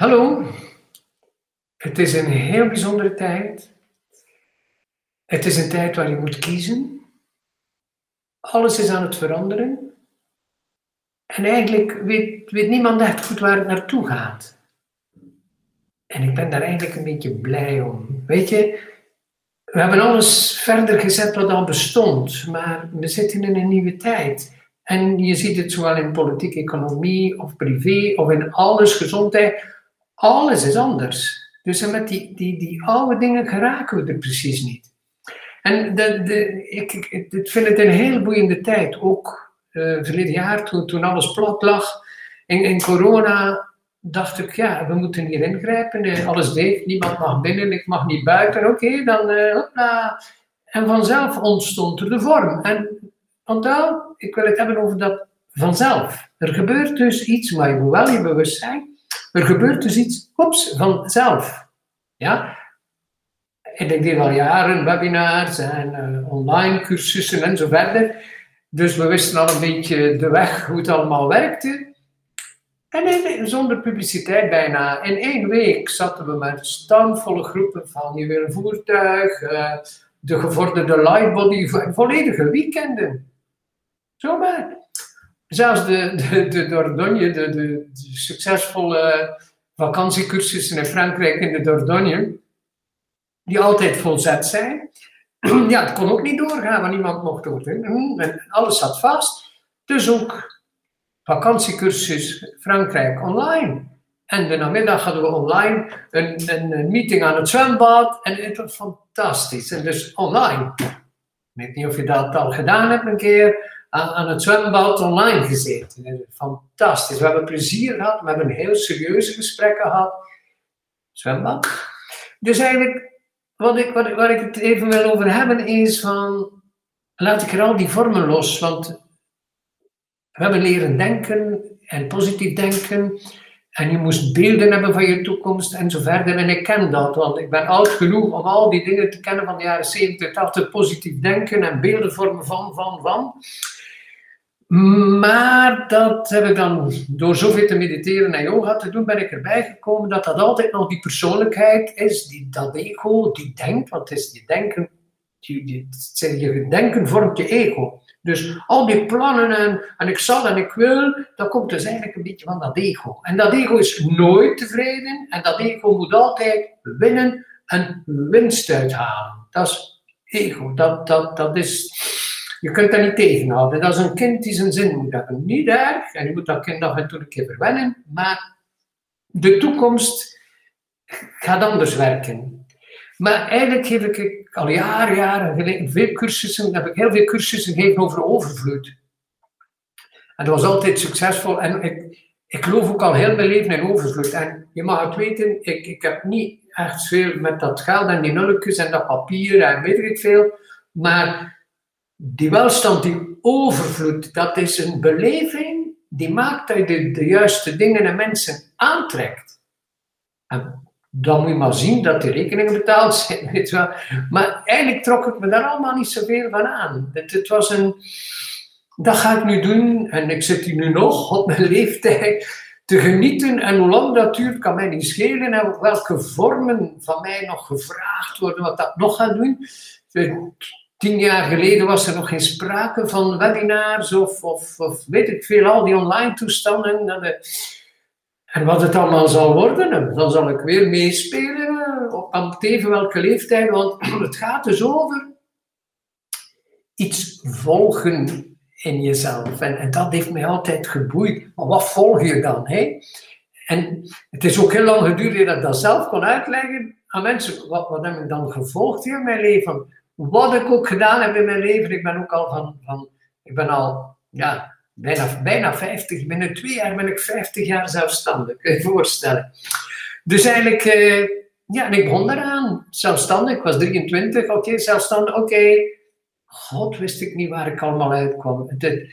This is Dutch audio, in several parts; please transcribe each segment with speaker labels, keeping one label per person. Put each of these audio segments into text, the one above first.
Speaker 1: Hallo, het is een heel bijzondere tijd. Het is een tijd waar je moet kiezen. Alles is aan het veranderen. En eigenlijk weet, weet niemand echt goed waar het naartoe gaat. En ik ben daar eigenlijk een beetje blij om. Weet je, we hebben alles verder gezet wat al bestond, maar we zitten in een nieuwe tijd. En je ziet het zowel in politiek, economie of privé of in alles, gezondheid. Alles is anders. Dus met die, die, die oude dingen geraken we er precies niet. En de, de, ik, ik, vind het een heel boeiende tijd. Ook uh, verleden jaar, toen, toen alles plat lag, in, in corona, dacht ik, ja, we moeten hier ingrijpen. Eh, alles deed, niemand mag binnen, ik mag niet buiten. Oké, dan uh. En vanzelf ontstond er de vorm. En onthoud, ik wil het hebben over dat vanzelf. Er gebeurt dus iets, maar je moet wel je bewust zijn. Er gebeurt dus iets, ops, vanzelf. Ja? Ik deed al jaren webinars en uh, online cursussen en zo verder. Dus we wisten al een beetje de weg, hoe het allemaal werkte. En zonder publiciteit bijna. In één week zaten we met stamvolle groepen van een voertuig, uh, de gevorderde lightbody, volledige weekenden. Zomaar. Zelfs de, de, de Dordogne, de, de, succesvolle vakantiecursussen in Frankrijk in de Dordogne, die altijd volzet zijn. ja, het kon ook niet doorgaan, want niemand mocht door. En alles zat vast. Dus ook vakantiecursus Frankrijk online. En de namiddag hadden we online een, een, meeting aan het zwembad. En het was fantastisch. En dus online. Ik weet niet of je dat al gedaan hebt een keer. Aan, het zwembad online gezeten. Fantastisch. We hebben plezier gehad. We hebben heel serieuze gesprekken gehad. Zwembad. Dus eigenlijk wat ik, wat, ik het even wil over hebben is van, laat ik er al die vormen los, want we hebben leren denken en positief denken en je moest beelden hebben van je toekomst en zo verder. En ik ken dat, want ik ben oud genoeg om al die dingen te kennen van de jaren 70, 80, positief denken en beelden vormen van, van, van. Maar dat heb ik dan door zoveel te mediteren en yoga te doen, ben ik erbij gekomen dat dat altijd nog die persoonlijkheid is, die, dat ego, die denkt, want het is je denken, die, die, je denken vormt je ego. Dus al die plannen en, en ik zal en ik wil, dat komt dus eigenlijk een beetje van dat ego. En dat ego is nooit tevreden en dat ego moet altijd winnen en winst uithalen. Dat is ego, dat, dat, dat is je kunt dat niet tegenhouden. Dat is een kind die zijn zin moet hebben. Niet erg, en je moet dat kind af en toe een keer verwennen, maar de toekomst gaat anders werken. Maar eigenlijk geef ik al jaren, jaren veel cursussen, heb ik heel veel cursussen gegeven over overvloed. En dat was altijd succesvol. En ik, ik geloof ook al heel mijn leven in overvloed. En je mag het weten, ik, ik heb niet echt veel met dat geld en die nulletjes en dat papier en weet ik veel. Maar die welstand, die overvloed, dat is een beleving die maakt dat je de, juiste dingen en mensen aantrekt. En dan moet je maar zien dat de rekeningen betaald zijn, weet je wel. Maar eigenlijk trok ik me daar allemaal niet zoveel van aan. Het, het was een, dat ga ik nu doen en ik zit hier nu nog op mijn leeftijd te genieten en hoe lang dat duurt kan mij niet schelen en welke vormen van mij nog gevraagd worden, wat dat nog gaat doen. Tien jaar geleden was er nog geen sprake van webinars of, of, of weet ik veel, al die online toestanden. En wat het allemaal zal worden, dan zal ik weer meespelen op, op even welke leeftijd, want het gaat dus over iets volgen in jezelf. En, dat heeft mij altijd geboeid. Maar wat volg je dan? Hè? En het is ook heel lang geduurd dat ik dat zelf kon uitleggen aan mensen. Wat, wat heb ik dan gevolgd in mijn leven? wat ik ook gedaan heb in mijn leven, ik ben ook al van, van ik ben al ja, bijna, bijna 50, binnen twee jaar ben ik 50 jaar zelfstandig, kun je voorstellen. Dus eigenlijk, uh, ja, ik begon eraan, zelfstandig, ik was 23, oké, zelfstandig, oké. God, wist ik niet waar ik allemaal uitkwam. Het,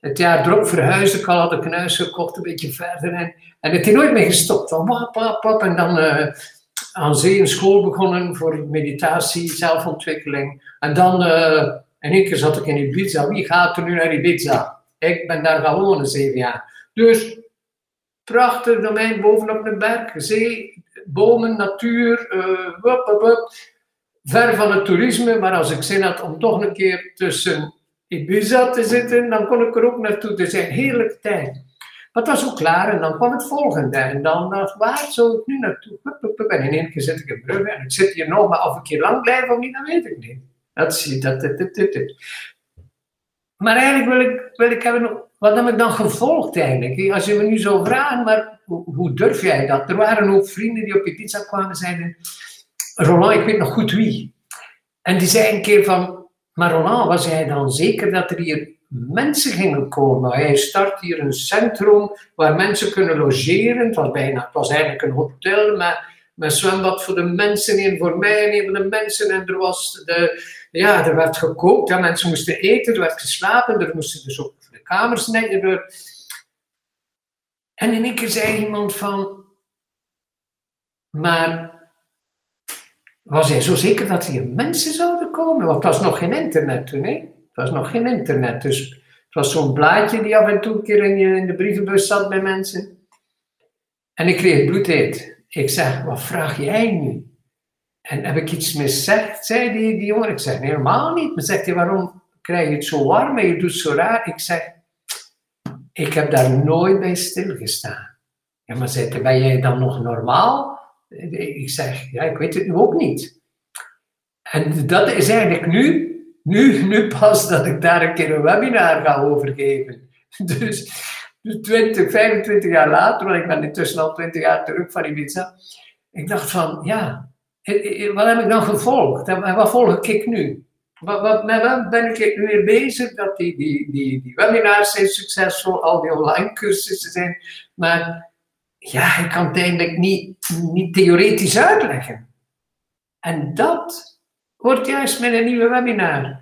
Speaker 1: het, jaar erop verhuisde ik al, had ik een huis gekocht, een beetje verder. En, en het is nooit meer gestopt. Van wap, wap. En dan uh, aan zee een school begonnen voor meditatie, zelfontwikkeling. En dan uh, in één keer zat ik in Ibiza. Wie gaat er nu naar Ibiza? Ik ben daar gaan wonen zeven jaar. Dus prachtig domein bovenop een berg, zee, bomen, natuur, uh, wup, ver van het toerisme. Maar als ik zin had om toch een keer tussen Ibiza te zitten, dan kon ik er ook naartoe. Het is een heerlijke tijd. Maar het was ook klaar en dan kwam het volgende. En dan dacht waar zou ik nu naartoe? En in één keer zit ik in Brugge en ik zit hier nog, maar of ik hier lang blijf of niet, dat weet ik niet. Dat zie je, dat, dit, dit, dit. Maar eigenlijk wil ik, wil ik hebben, wat heb ik dan gevolgd eigenlijk? Als je me nu zou vragen, maar hoe, durf jij dat? Er waren ook vrienden die op je pizza kwamen en zeiden, Roland, ik weet nog goed wie. En die zei een keer van, maar Roland, was jij dan zeker dat er hier mensen gingen komen? Hij start hier een centrum waar mensen kunnen logeren. Het was, bijna, het was eigenlijk een hotel met, met zwembad voor de mensen, en voor mij en de mensen. En er was de, ja, er werd gekookt, ja, mensen moesten eten, er werd geslapen, er moesten dus ook de kamers netten. En in één keer zei iemand van, maar was hij zo zeker dat hier mensen zouden komen? Want het was nog geen internet toen, hè? Het was nog geen internet, dus het was zo'n blaadje die af en toe een keer in de brievenbus zat bij mensen. En ik kreeg bloedheet. Ik zeg, wat vraag jij nu? En heb ik iets miszegd, zei die, die jongen. Ik zeg, helemaal niet. Maar zegt hij, waarom krijg je het zo warm en je doet zo raar? Ik zeg, ik heb daar nooit bij stilgestaan. Ja, maar hij, ben jij dan nog normaal? Ik zeg, ja, ik weet het nu ook niet. En dat is eigenlijk nu, nu, nu pas dat ik daar een keer een webinar ga over geven. Dus, 20, 25 jaar later, want ik ben intussen al 20 jaar terug van Ibiza. Ik dacht van, ja, wat heb ik dan gevolgd? En wat volg ik nu? Wat, wat, met wat ben ik nu weer bezig? Dat die, die, die, webinars zijn succesvol, al die online cursussen zijn. Maar ja, ik kan het eigenlijk niet, niet theoretisch uitleggen. En dat wordt juist met een nieuwe webinar.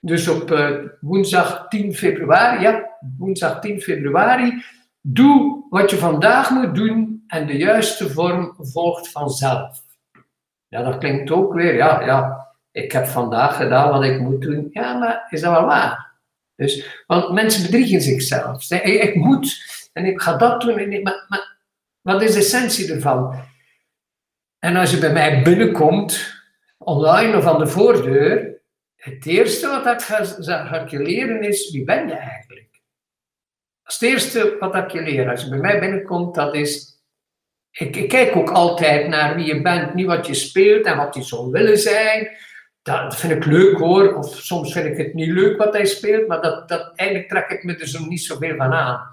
Speaker 1: Dus op uh, woensdag 10 februari, ja, woensdag 10 februari, doe wat je vandaag moet doen en de juiste vorm volgt vanzelf. Ja, dat klinkt ook weer, ja, ja, ik heb vandaag gedaan wat ik moet doen. Ja, maar is dat wel waar? Dus, want mensen bedriegen zichzelf. Ik moet en ik ga dat doen. maar, maar wat is de essentie ervan? En als je bij mij binnenkomt, online of aan de voordeur, het eerste wat ik ga, ga je leren is, wie ben je eigenlijk? Het eerste wat ik je leren. Als je bij mij binnenkomt, dat is ik, kijk ook altijd naar wie je bent, niet wat je speelt en wat je zou willen zijn. Dat vind ik leuk hoor, of soms vind ik het niet leuk wat hij speelt, maar dat, dat, eigenlijk trek ik me er zo niet zoveel van aan.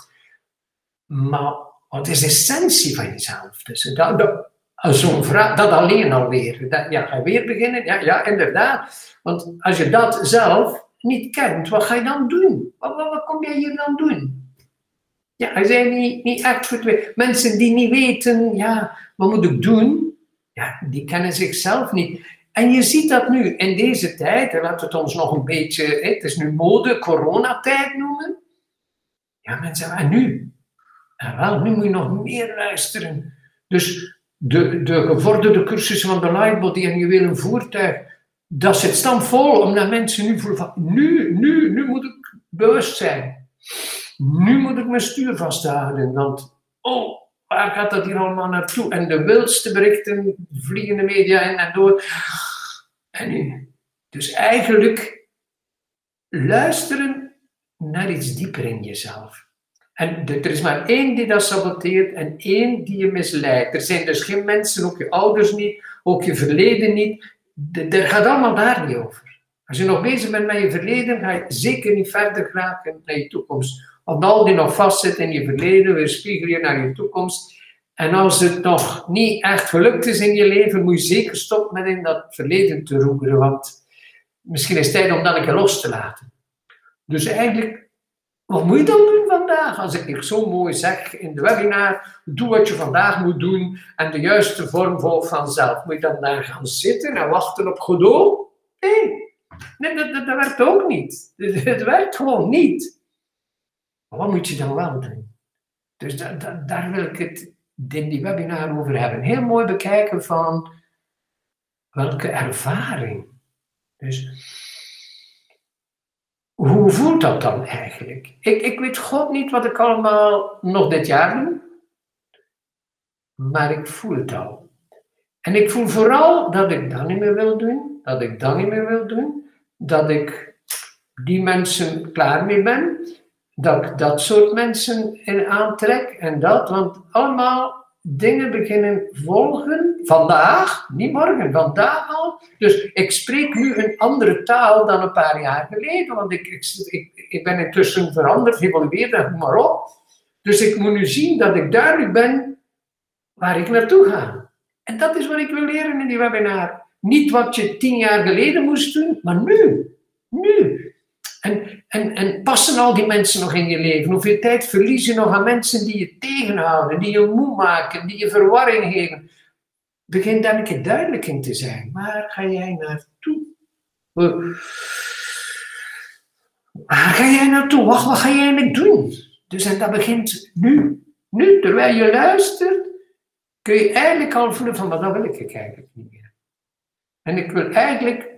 Speaker 1: Maar wat is de essentie van jezelf? Dus dat, dat, zo'n vraag, dat alleen alweer. Dat, ja, ga weer beginnen? Ja, ja, inderdaad. Want als je dat zelf niet kent, wat ga je dan doen? Wat, wat, wat kom jij hier dan doen? Ja, hij zei niet, echt goed. Mensen die niet weten, ja, wat moet ik doen? Ja, die kennen zichzelf niet. En je ziet dat nu in deze tijd, en laten we het ons nog een beetje, het is nu mode, coronatijd noemen. Ja, mensen, en nu? Nu moet je nog meer luisteren. Dus de, de gevorderde cursussen van de Lightbody en je wil een voertuig, dat zit stampvol, omdat mensen nu voelen van, nu, nu, nu moet ik bewust zijn. Nu moet ik mijn stuur vasthouden, want oh, waar gaat dat hier allemaal naartoe? En de wildste berichten vliegen de media in en door. En nu. Dus eigenlijk luisteren naar iets dieper in jezelf. En er is maar één die dat saboteert en één die je misleidt. Er zijn dus geen mensen, ook je ouders niet, ook je verleden niet. Er gaat allemaal daar niet over. Als je nog bezig bent met je verleden, ga je zeker niet verder geraken naar je toekomst. Want al die nog vastzit in je verleden, weer spiegel je naar je toekomst. En als het nog niet echt gelukt is in je leven, moet je zeker stoppen met in dat verleden te roeren. Want misschien is het tijd om dat een keer los te laten. Dus eigenlijk, wat moet je dan doen vandaag? Als ik zo mooi zeg in de webinar, doe wat je vandaag moet doen en de juiste vorm volgt vanzelf. Moet je dan daar gaan zitten en wachten op Godot? Nee, nee dat, dat, werkt ook niet. Het werkt gewoon niet. Maar wat moet je dan wel doen? Dus daar wil ik het in die webinar over hebben. Heel mooi bekijken van welke ervaring. Dus hoe voelt dat dan eigenlijk? Ik, ik weet God niet wat ik allemaal nog dit jaar doe. maar ik voel het al. En ik voel vooral dat ik dat niet meer wil doen, dat ik dat niet meer wil doen, dat ik die mensen klaar mee ben, dat ik dat soort mensen in aantrek en dat, want allemaal dingen beginnen volgen, vandaag, niet morgen, vandaag al. Dus ik spreek nu een andere taal dan een paar jaar geleden, want ik, ik, ik, ben intussen veranderd, geëvolueerd en maar op. Dus ik moet nu zien dat ik duidelijk ben waar ik naartoe ga. En dat is wat ik wil leren in die webinar. Niet wat je tien jaar geleden moest doen, maar nu. Nu. En, en, en passen al die mensen nog in je leven? Hoeveel tijd verlies je nog aan mensen die je tegenhouden, die je moe maken, die je verwarring geven? Begin daar een keer duidelijk in te zijn. Waar ga jij naartoe? Waar ga jij naartoe? Wat ga jij met doen? Dus en dat begint nu. Nu, terwijl je luistert, kun je eigenlijk al voelen van, wat dat wil ik eigenlijk niet meer. En ik wil eigenlijk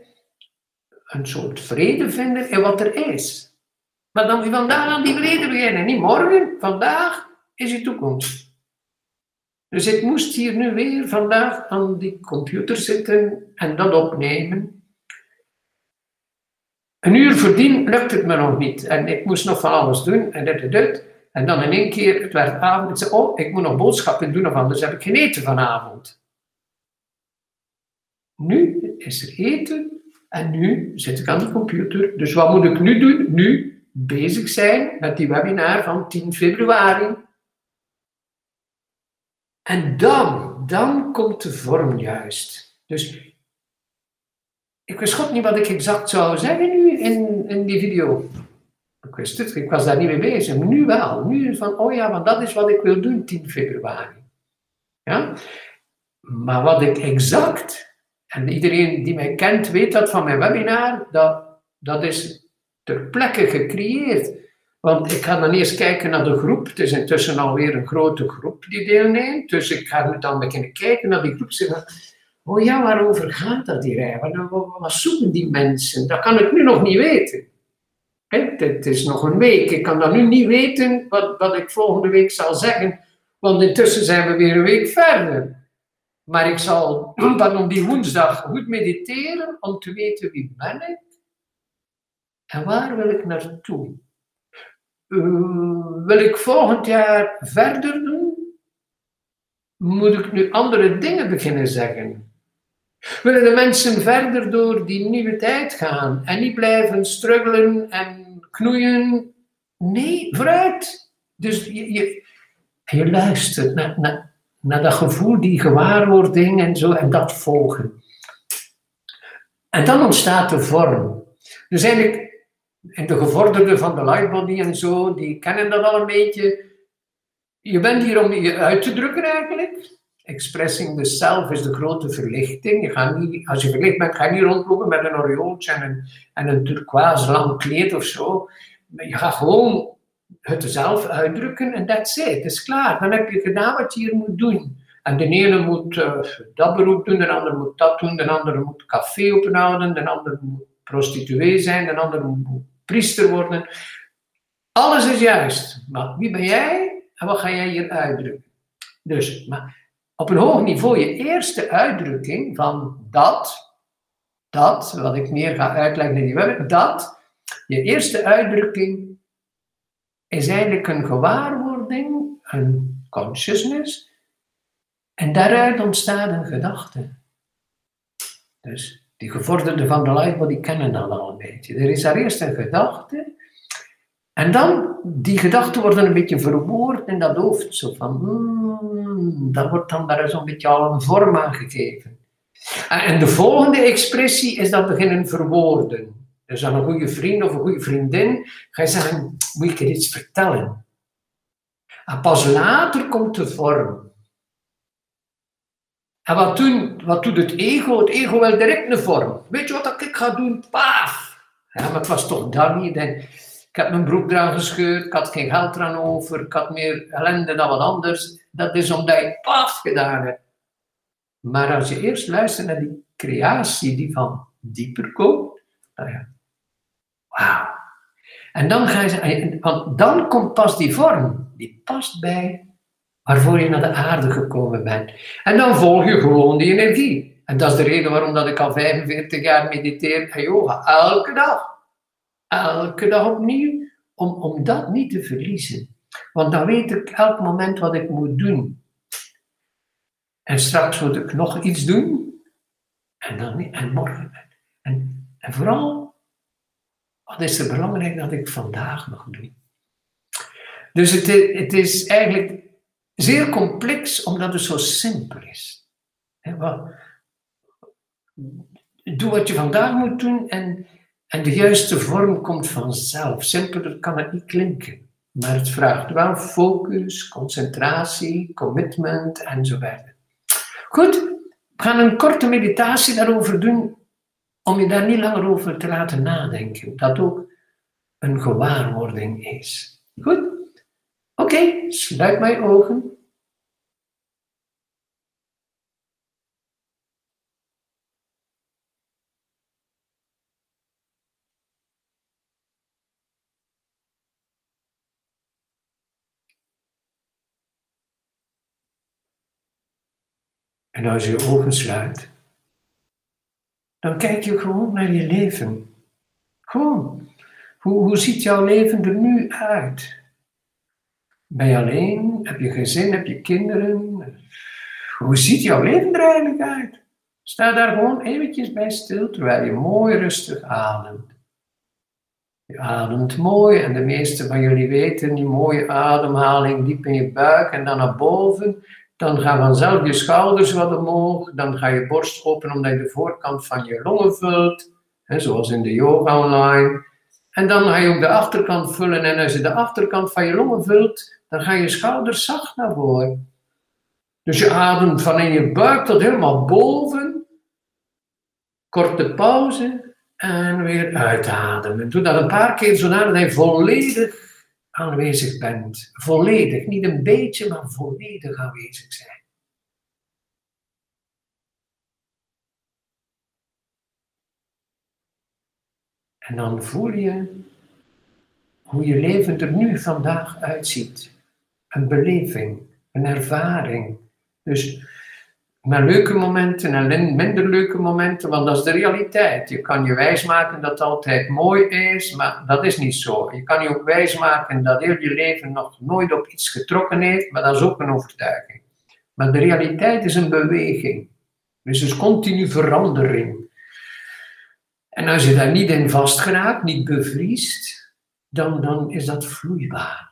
Speaker 1: een soort vrede vinden in wat er is. Maar dan moet je vandaag aan die vrede beginnen. Niet morgen, vandaag is je toekomst. Dus ik moest hier nu weer vandaag aan die computer zitten en dat opnemen. Een uur voordien lukt het me nog niet. En ik moest nog van alles doen en dit en dit. En dan in één keer, het werd avond. Ik oh, ik moet nog boodschappen doen of anders heb ik geen eten vanavond. Nu is er eten en nu zit ik aan de computer. Dus wat moet ik nu doen? Nu bezig zijn met die webinar van 10 februari. En dan, dan komt de vorm juist. Dus ik wist god niet wat ik exact zou zeggen nu in, in die video. Ik wist het, ik was daar niet mee bezig. Maar nu wel. Nu van, oh ja, want dat is wat ik wil doen 10 februari. Ja? Maar wat ik exact en iedereen die mij kent weet dat van mijn webinar, dat, dat is ter plekke gecreëerd. Want ik ga dan eerst kijken naar de groep. Het is intussen alweer een grote groep die deelneemt. Dus ik ga dan beginnen kijken naar die groep. Zeggen, oh ja, waarover gaat dat hier eigenlijk? Wat zoeken die mensen? Dat kan ik nu nog niet weten. Het is nog een week. Ik kan dan nu niet weten wat, wat ik volgende week zal zeggen. Want intussen zijn we weer een week verder. Maar ik zal dan op die woensdag goed mediteren om te weten wie ben ik en waar wil ik naartoe. Uh, wil ik volgend jaar verder doen? Moet ik nu andere dingen beginnen zeggen? Willen de mensen verder door die nieuwe tijd gaan en niet blijven struggelen en knoeien? Nee, vooruit. Dus je, je, je luistert naar, naar, naar dat gevoel, die gewaarwording en zo, en dat volgen. En dan ontstaat de vorm. Dus eigenlijk, in de gevorderden van de lightbody en zo, die kennen dat al een beetje. Je bent hier om je uit te drukken eigenlijk. Expressing the self is de grote verlichting. Je gaat niet, als je verlicht bent, ga je niet rondlopen met een oriooltje en een, en een turquoise lang kleed of zo. Je gaat gewoon het zelf uitdrukken en that's it. Het is klaar. Dan heb je gedaan wat je hier moet doen. En de ene moet uh, dat beroep doen, de andere moet dat doen, de andere moet café openhouden, de andere moet prostituee zijn, de andere moet priester worden. Alles is juist. Maar wie ben jij en wat ga jij hier uitdrukken? Dus, maar op een hoog niveau, je eerste uitdrukking van dat, dat, wat ik meer ga uitleggen in die web, dat, je eerste uitdrukking is eigenlijk een gewaarwording, een consciousness, en daaruit ontstaat een gedachte. Dus die gevorderden van de light die kennen dat al een beetje. Er is daar eerst een gedachte, en dan, die gedachten worden een beetje verwoord in dat hoofd. Zo van, hmm, dat wordt dan daar zo'n beetje al een vorm aan gegeven. En de volgende expressie is dat beginnen verwoorden. Dus aan een goede vriend of een goede vriendin ga je zeggen, moet ik je iets vertellen? En pas later komt de vorm. En wat, doen, wat doet het ego? Het ego wil direct een vorm. Weet je wat ik ga doen? Paaf! Ja, maar het was toch dat niet. ik heb mijn broek eraan gescheurd, ik had geen geld eraan over, ik had meer ellende dan wat anders. Dat is omdat je paaf gedaan hebt. Maar als je eerst luistert naar die creatie die van dieper komt, nou ja, Wauw. En dan ga je want dan komt pas die vorm, die past bij waarvoor je naar de aarde gekomen bent. En dan volg je gewoon die energie. En dat is de reden waarom dat ik al 45 jaar mediteer en yoga. Elke dag. Elke dag opnieuw. Om, om dat niet te verliezen. Want dan weet ik elk moment wat ik moet doen. En straks moet ik nog iets doen. En dan. En morgen. En, en vooral, wat is er belangrijk dat ik vandaag nog doe? Dus het, het is eigenlijk zeer complex omdat het zo simpel is. Doe wat je vandaag moet doen en, en de juiste vorm komt vanzelf. Simpeler kan het niet klinken. Maar het vraagt wel focus, concentratie, commitment enzovoort. Goed, we gaan een korte meditatie daarover doen, om je daar niet langer over te laten nadenken. Dat ook een gewaarwording is. Goed? Oké, sluit mijn ogen. En als je je ogen sluit, dan kijk je gewoon naar je leven. Gewoon. Hoe, hoe ziet jouw leven er nu uit? Ben je alleen? Heb je gezin? Heb je kinderen? Hoe ziet jouw leven er eigenlijk uit? Sta daar gewoon eventjes bij stil terwijl je mooi rustig ademt. Je ademt mooi en de meeste van jullie weten die mooie ademhaling diep in je buik en dan naar boven. Dan gaan vanzelf je schouders wat omhoog. Dan ga je borst open omdat je de voorkant van je longen vult. Hè, zoals in de yoga online. En dan ga je ook de achterkant vullen. En als je de achterkant van je longen vult, dan gaan je schouders zacht naar voren. Dus je ademt van in je buik tot helemaal boven. Korte pauze. En weer uitademen. Doe dat een paar keer zodat je volledig aanwezig bent. Volledig, niet een beetje, maar volledig aanwezig zijn. En dan voel je hoe je leven er nu vandaag uitziet. Een beleving, een ervaring. Dus met leuke momenten en minder leuke momenten, want dat is de realiteit. Je kan je wijsmaken dat het altijd mooi is, maar dat is niet zo. Je kan je ook wijsmaken dat heel je leven nog nooit op iets getrokken heeft, maar dat is ook een overtuiging. Maar de realiteit is een beweging. Dus is continu verandering. En als je daar niet in vastgeraakt, niet bevriest, dan, dan is dat vloeibaar.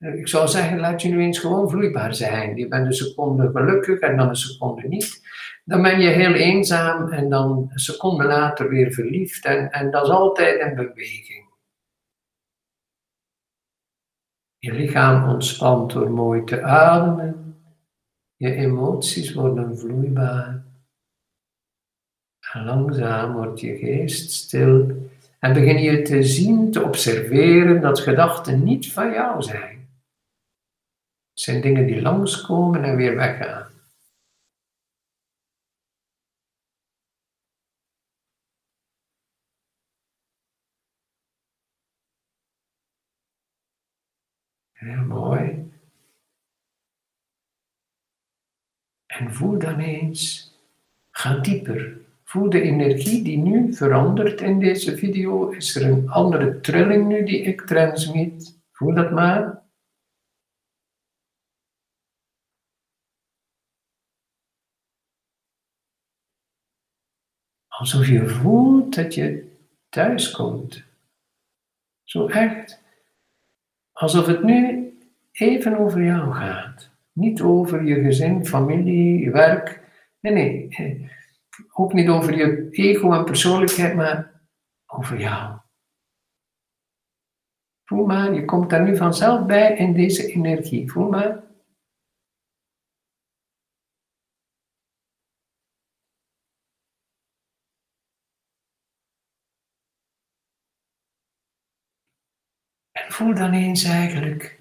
Speaker 1: Ik zou zeggen, laat je nu eens gewoon vloeibaar zijn. Je bent een seconde gelukkig en dan een seconde niet. Dan ben je heel eenzaam en dan een seconde later weer verliefd. En, en dat is altijd een beweging. Je lichaam ontspant door mooi te ademen. Je emoties worden vloeibaar. En langzaam wordt je geest stil en begin je te zien, te observeren dat gedachten niet van jou zijn. Het zijn dingen die langskomen en weer weggaan. Heel mooi. En voel dan eens, ga dieper. Voel de energie die nu verandert in deze video. Is er een andere trilling nu die ik transmit? Voel dat maar. Alsof je voelt dat je thuis komt. Zo echt. Alsof het nu even over jou gaat. Niet over je gezin, familie, je werk. Nee, nee. Ook niet over je ego en persoonlijkheid, maar over jou. Voel maar, je komt daar nu vanzelf bij in deze energie. Voel maar. Voel dan eens eigenlijk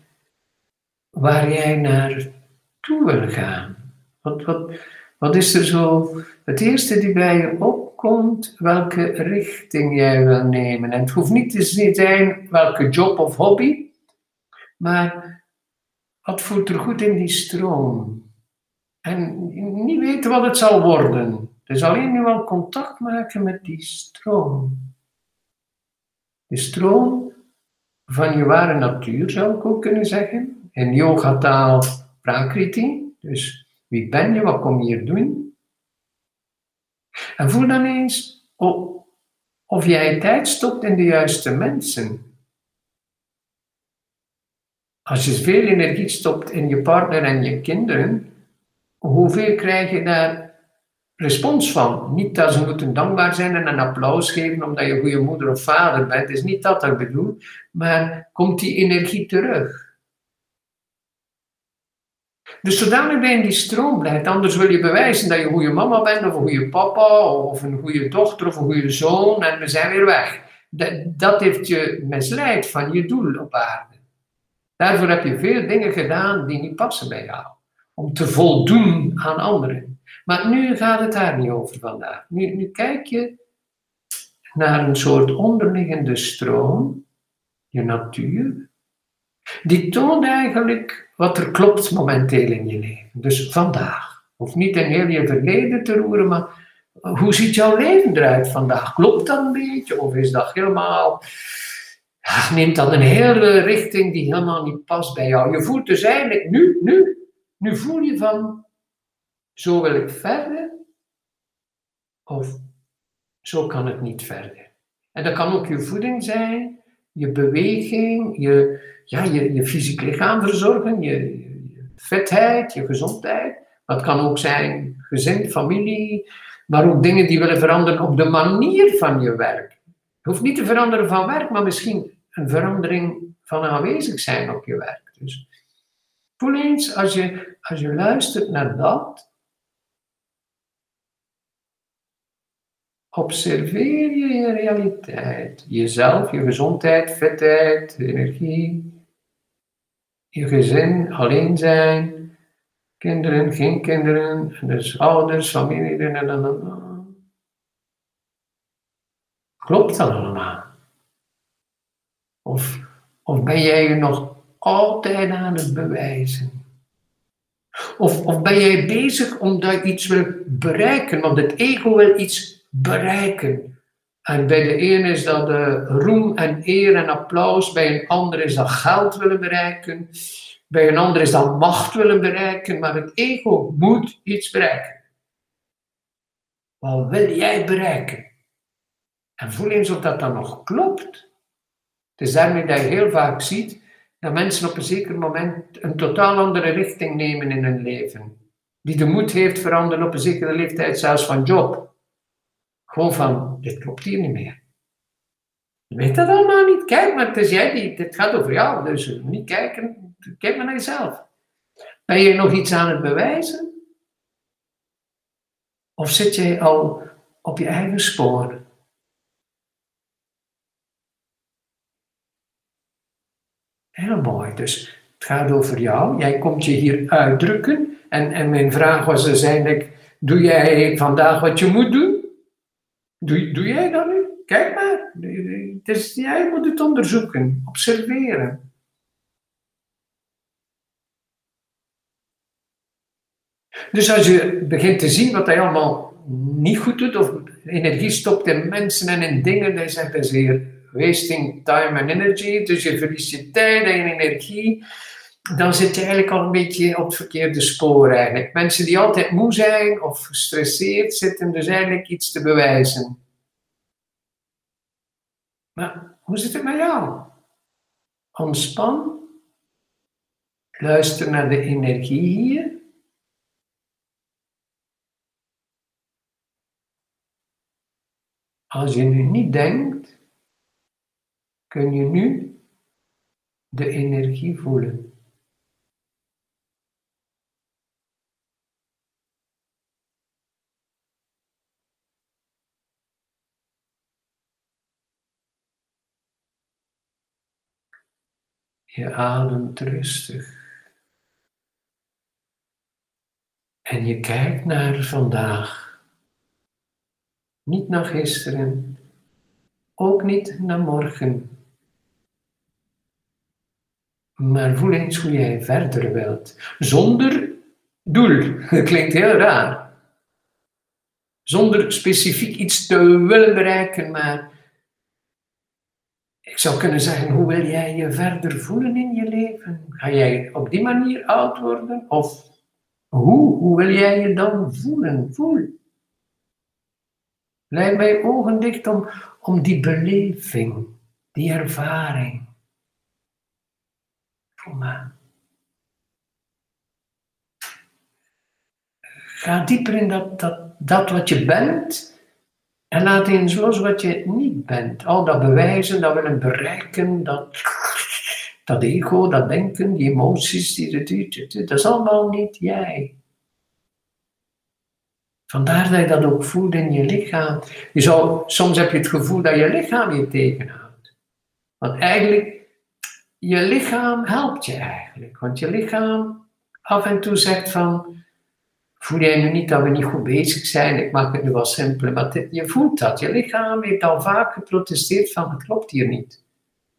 Speaker 1: waar jij naartoe wil gaan. Wat, wat, wat is er zo het eerste die bij je opkomt, welke richting jij wil nemen? En het hoeft niet te zijn welke job of hobby, maar wat voelt er goed in die stroom? En niet weten wat het zal worden. Dus alleen nu al contact maken met die stroom. De stroom van je ware natuur, zou ik ook kunnen zeggen. In yoga-taal prakriti. Dus wie ben je, wat kom je hier doen? En voel dan eens of, jij tijd stopt in de juiste mensen. Als je veel energie stopt in je partner en je kinderen, hoeveel krijg je daar respons van? Niet dat ze moeten dankbaar zijn en een applaus geven omdat je goede moeder of vader bent, is niet dat ik bedoel, maar komt die energie terug? Dus zodanig dat je in die stroom blijft, anders wil je bewijzen dat je een goede mama bent, of een goede papa, of een goede dochter, of een goede zoon, en we zijn weer weg. Dat, dat heeft je misleid van je doel op aarde. Daarvoor heb je veel dingen gedaan die niet passen bij jou. Om te voldoen aan anderen. Maar nu gaat het daar niet over vandaag. Nu, nu kijk je naar een soort onderliggende stroom, je natuur, die toont eigenlijk wat er klopt momenteel in je leven. Dus vandaag. Hoeft niet in heel je verleden te roeren, maar hoe ziet jouw leven eruit vandaag? Klopt dat een beetje? Of is dat helemaal neemt dan een hele richting die helemaal niet past bij jou. Je voelt dus eigenlijk nu, nu, nu voel je van, zo wil ik verder, of zo kan het niet verder. En dat kan ook je voeding zijn, je beweging, je, ja, je, je fysiek lichaam verzorgen, je, je fitheid, je gezondheid. Dat kan ook zijn gezin, familie, maar ook dingen die willen veranderen op de manier van je werk. Je hoeft niet te veranderen van werk, maar misschien een verandering van aanwezig zijn op je werk. Dus voel eens, als je, als je luistert naar dat, observeer je je realiteit. Jezelf, je gezondheid, fitheid, energie, je gezin, alleen zijn, kinderen, geen kinderen, dus ouders, familie, Klopt dat allemaal? Of, of ben jij je nog altijd aan het bewijzen? Of, of ben jij bezig omdat je iets wil bereiken? Want het ego wil iets bereiken. En bij de ene is dat uh, roem en eer en applaus. Bij een ander is dat geld willen bereiken. Bij een ander is dat macht willen bereiken. Maar het ego moet iets bereiken. Wat wil jij bereiken? En voel eens of dat dan nog klopt. Het is daarmee dat je heel vaak ziet dat mensen op een zeker moment een totaal andere richting nemen in hun leven. Die de moed heeft veranderen op een zekere leeftijd zelfs van job. Gewoon van, dit klopt hier niet meer. Je weet dat allemaal niet. Kijk, maar het is jij die, het gaat over jou. Dus niet kijken, kijk maar naar jezelf. Ben je nog iets aan het bewijzen? Of zit jij al op je eigen spoor? Heel mooi. Dus het gaat over jou. Jij komt je hier uitdrukken. En, en mijn vraag was dus eigenlijk: doe jij vandaag wat je moet doen? Doe, doe jij dat nu? Kijk maar. Jij moet het onderzoeken, observeren. Dus als je begint te zien wat hij allemaal niet goed doet, of energie stopt in mensen en in dingen, dan is hij zeer wasting time and energy, dus je verliest je tijd en energie, dan zit je eigenlijk al een beetje op het verkeerde spoor eigenlijk. Mensen die altijd moe zijn of gestresseerd zitten dus eigenlijk iets te bewijzen. Maar hoe zit het met jou? Ontspan. Luister naar de energie hier. Als je nu niet denkt, kun je nu de energie voelen. Je ademt rustig. En je kijkt naar vandaag. Niet naar gisteren, ook niet naar morgen Maar voel eens hoe jij verder wilt. Zonder doel. Dat klinkt heel raar. Zonder specifiek iets te willen bereiken, maar ik zou kunnen zeggen, hoe wil jij je verder voelen in je leven? Ga jij op die manier oud worden? Of hoe, hoe wil jij je dan voelen? Voel. Lijkt mij ogen dicht om, om die beleving, die ervaring. Voel maar. Ga dieper in dat, dat, dat wat je bent en laat eens los wat je niet bent. Al dat bewijzen, dat willen bereiken, dat, dat ego, dat denken, die emoties, die, dat is allemaal niet jij. Vandaar dat je dat ook voelt in je lichaam. Je soms heb je het gevoel dat je lichaam je tegenhoudt. Want eigenlijk, je lichaam helpt je eigenlijk. Want je lichaam af en toe zegt van, voel jij nu niet dat we niet goed bezig zijn? Ik maak het nu wel simpel, maar je voelt dat. Je lichaam heeft al vaak geprotesteerd van, het klopt hier niet.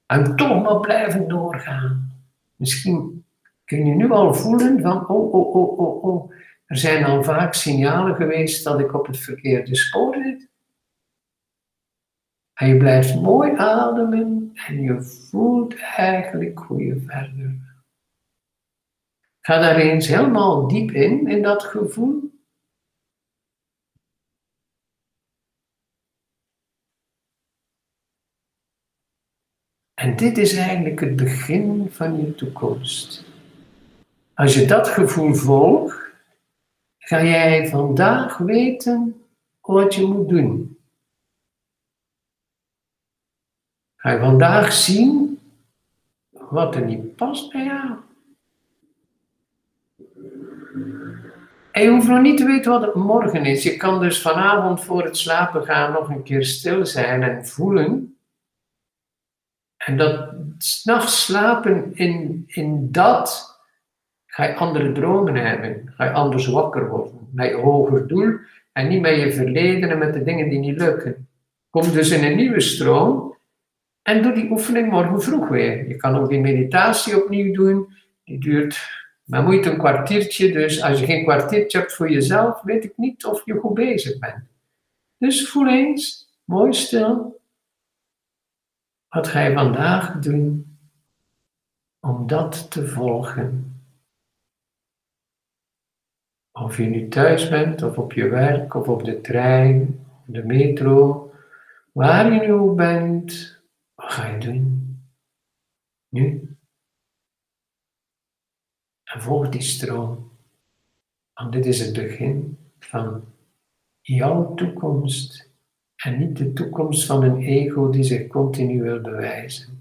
Speaker 1: En toch maar blijven doorgaan. Misschien kun je nu al voelen van, oh, oh, oh, oh, oh. Er zijn al vaak signalen geweest dat ik op het verkeerde spoor zit. En je blijft mooi ademen en je voelt eigenlijk hoe je verder Ga daar eens helemaal diep in, in dat gevoel. En dit is eigenlijk het begin van je toekomst. Als je dat gevoel volgt, ga jij vandaag weten wat je moet doen. Ga je vandaag zien wat er niet past bij jou. En je hoeft nog niet te weten wat het morgen is. Je kan dus vanavond voor het slapen gaan nog een keer stil zijn en voelen. En dat s'nachts slapen in, in dat ga je andere dromen hebben. Ga je anders wakker worden. Met je hoger doel en niet met je verleden en met de dingen die niet lukken. Kom dus in een nieuwe stroom en doe die oefening morgen vroeg weer. Je kan ook die meditatie opnieuw doen. Die duurt maar moet een kwartiertje, dus als je geen kwartiertje hebt voor jezelf, weet ik niet of je goed bezig bent. Dus voel eens, mooi stil. Wat ga je vandaag doen om dat te volgen? Of je nu thuis bent, of op je werk, of op de trein, de metro, waar je nu bent, wat ga je doen? Nu? En volg die stroom. Want dit is het begin van jouw toekomst en niet de toekomst van een ego die zich continu wil bewijzen.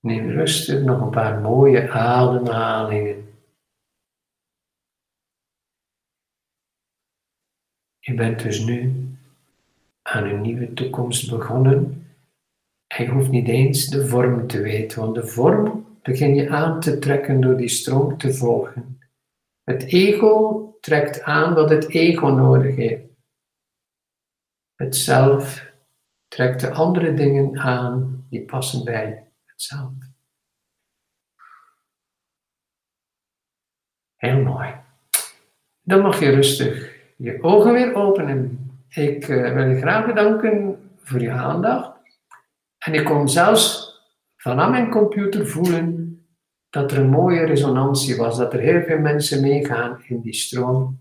Speaker 1: Neem rustig nog een paar mooie ademhalingen. Je bent dus nu aan een nieuwe toekomst begonnen en je hoeft niet eens de vorm te weten, want de vorm begin je aan te trekken door die stroom te volgen. Het ego trekt aan wat het ego nodig heeft. Het zelf trekt de andere dingen aan die passen bij het zelf. Heel mooi. Dan mag je rustig je ogen weer openen. Ik uh, wil je graag bedanken voor je aandacht. En ik kom zelfs vanaf mijn computer voelen dat er een mooie resonantie was, dat er heel veel mensen meegaan in die stroom.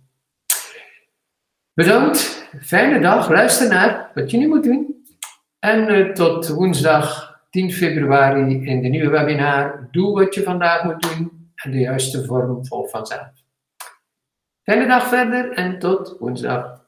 Speaker 1: Bedankt, fijne dag, luister naar wat je nu moet doen. En uh, tot woensdag 10 februari in de nieuwe webinar. Doe wat je vandaag moet doen en de juiste vorm volgt vanzelf. Fijne dag verder en tot woensdag.